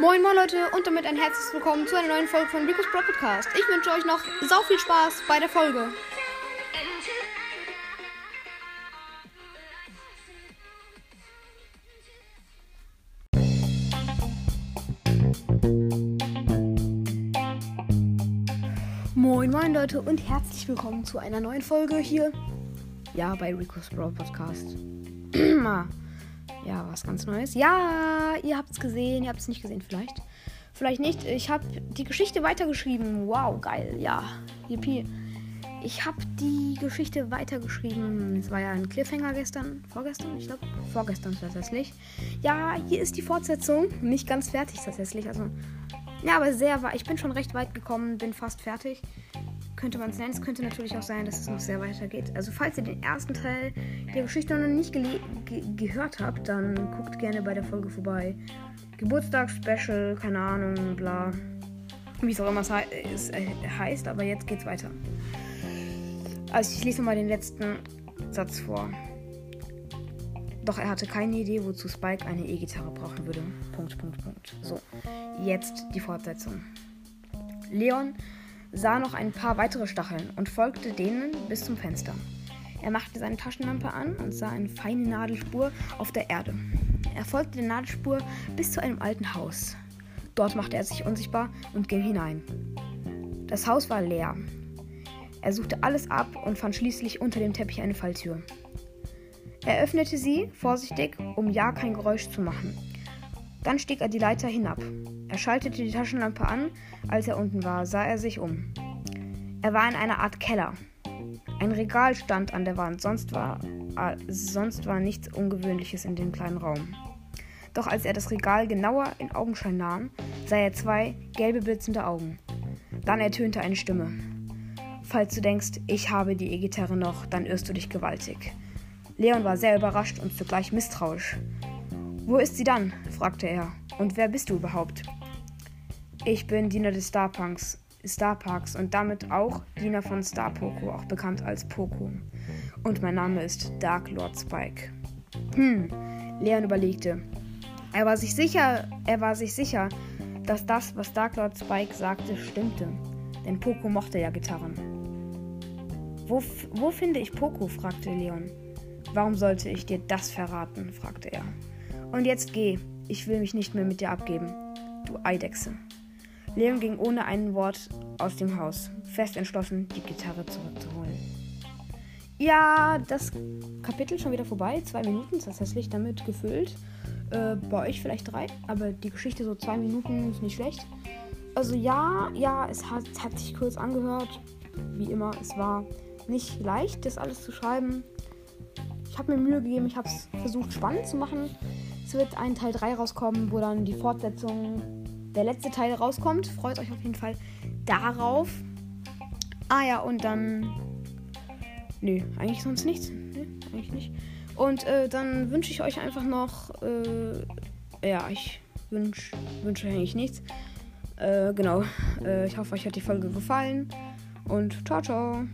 Moin moin Leute und damit ein herzliches Willkommen zu einer neuen Folge von Rico's Pro Podcast. Ich wünsche euch noch sau viel Spaß bei der Folge. Moin moin Leute und herzlich willkommen zu einer neuen Folge hier. Ja, bei Rico's Pro Podcast. ja, was ganz Neues. Ja, ihr habt es gesehen, ihr habt es nicht gesehen vielleicht. Vielleicht nicht. Ich habe die Geschichte weitergeschrieben. Wow, geil. Ja, yippie. Ich habe die Geschichte weitergeschrieben. Es war ja ein Cliffhanger gestern. Vorgestern? Ich glaube, vorgestern tatsächlich. Ja, hier ist die Fortsetzung. Nicht ganz fertig tatsächlich. Also, ja, aber sehr weit. Ich bin schon recht weit gekommen, bin fast fertig könnte man es nennen. Es könnte natürlich auch sein, dass es noch sehr weitergeht. Also falls ihr den ersten Teil der Geschichte noch nicht ge gehört habt, dann guckt gerne bei der Folge vorbei. Geburtstagsspecial, keine Ahnung, bla. Wie es auch immer äh, heißt, aber jetzt geht's weiter. Also ich lese mal den letzten Satz vor. Doch er hatte keine Idee, wozu Spike eine E-Gitarre brauchen würde. Punkt, Punkt, Punkt. So, jetzt die Fortsetzung. Leon sah noch ein paar weitere Stacheln und folgte denen bis zum Fenster. Er machte seine Taschenlampe an und sah eine feine Nadelspur auf der Erde. Er folgte der Nadelspur bis zu einem alten Haus. Dort machte er sich unsichtbar und ging hinein. Das Haus war leer. Er suchte alles ab und fand schließlich unter dem Teppich eine Falltür. Er öffnete sie vorsichtig, um ja kein Geräusch zu machen. Dann stieg er die Leiter hinab. Er schaltete die Taschenlampe an. Als er unten war, sah er sich um. Er war in einer Art Keller. Ein Regal stand an der Wand, sonst war, äh, sonst war nichts Ungewöhnliches in dem kleinen Raum. Doch als er das Regal genauer in Augenschein nahm, sah er zwei gelbe blitzende Augen. Dann ertönte eine Stimme. Falls du denkst, ich habe die E-Gitarre noch, dann irrst du dich gewaltig. Leon war sehr überrascht und zugleich misstrauisch. Wo ist sie dann? fragte er. Und wer bist du überhaupt? Ich bin Diener des Starpunks, Starparks und damit auch Diener von Star Poco, auch bekannt als Poco. Und mein Name ist Dark Lord Spike. Hm, Leon überlegte. Er war sich sicher, er war sich sicher, dass das, was Dark Lord Spike sagte, stimmte. Denn Poco mochte ja Gitarren. Wo, wo finde ich Poco? fragte Leon. Warum sollte ich dir das verraten? fragte er. Und jetzt geh. Ich will mich nicht mehr mit dir abgeben. Du Eidechse. Leon ging ohne ein Wort aus dem Haus, fest entschlossen, die Gitarre zurückzuholen. Ja, das Kapitel schon wieder vorbei. Zwei Minuten tatsächlich damit gefüllt. Äh, bei euch vielleicht drei, aber die Geschichte so zwei Minuten ist nicht schlecht. Also ja, ja, es hat, hat sich kurz angehört. Wie immer, es war nicht leicht, das alles zu schreiben. Ich habe mir Mühe gegeben, ich habe es versucht spannend zu machen. Es wird ein Teil 3 rauskommen, wo dann die Fortsetzung, der letzte Teil rauskommt. Freut euch auf jeden Fall darauf. Ah ja, und dann. Nö, eigentlich sonst nichts. Nö, eigentlich nicht. Und äh, dann wünsche ich euch einfach noch. Äh, ja, ich wünsche wünsch eigentlich nichts. Äh, genau. Äh, ich hoffe, euch hat die Folge gefallen. Und ciao, ciao.